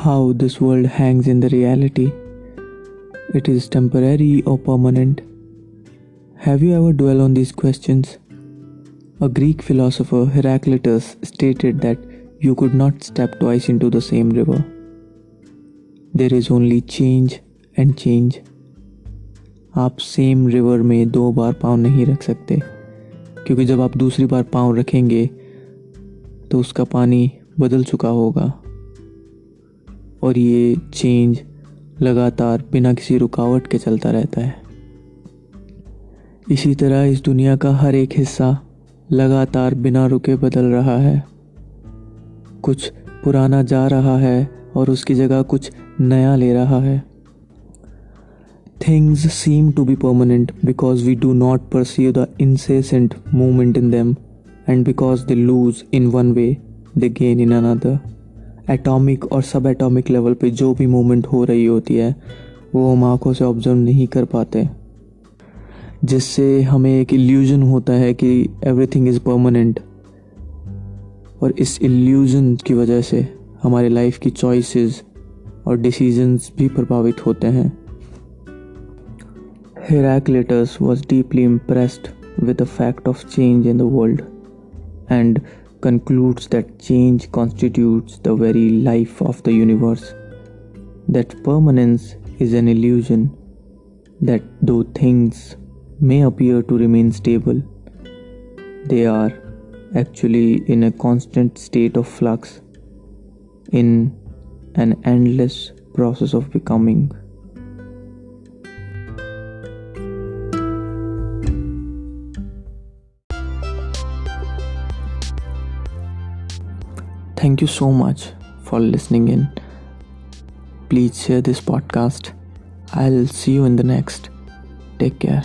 how this world hangs in the reality. It is temporary or permanent. Have you ever dwelled on these questions? A Greek philosopher, Heraclitus, stated that you could not step twice into the same river. There is only change and change. आप same river में दो बार पाँव नहीं रख सकते क्योंकि जब आप दूसरी बार पाँव रखेंगे तो उसका पानी बदल चुका होगा और ये चेंज लगातार बिना किसी रुकावट के चलता रहता है। इसी तरह इस दुनिया का हर एक हिस्सा लगातार बिना रुके बदल रहा है। कुछ पुराना जा रहा है और उसकी जगह कुछ नया ले रहा है। Things seem to be permanent because we do not perceive the incessant movement in them and because they lose in one way they gain in another atomic or subatomic level पे जो भी मूवमेंट हो रही होती है, वो हम आँखों से ऑब्ज़र्व नहीं कर पाते। जिससे हमें एक इल्यूजन होता है कि एवरीथिंग इज़ परमानेंट और इस इल्यूजन की वजह से हमारे लाइफ की चॉइसेस और डिसीजंस भी प्रभावित होते हैं। Heraclitus was deeply impressed with the fact of change in the world and concludes that change constitutes the very life of the universe. That permanence is an illusion, that though things may appear to remain stable, they are actually in a constant state of flux, in an endless process of becoming. Thank you so much for listening in. Please share this podcast. I'll see you in the next. Take care.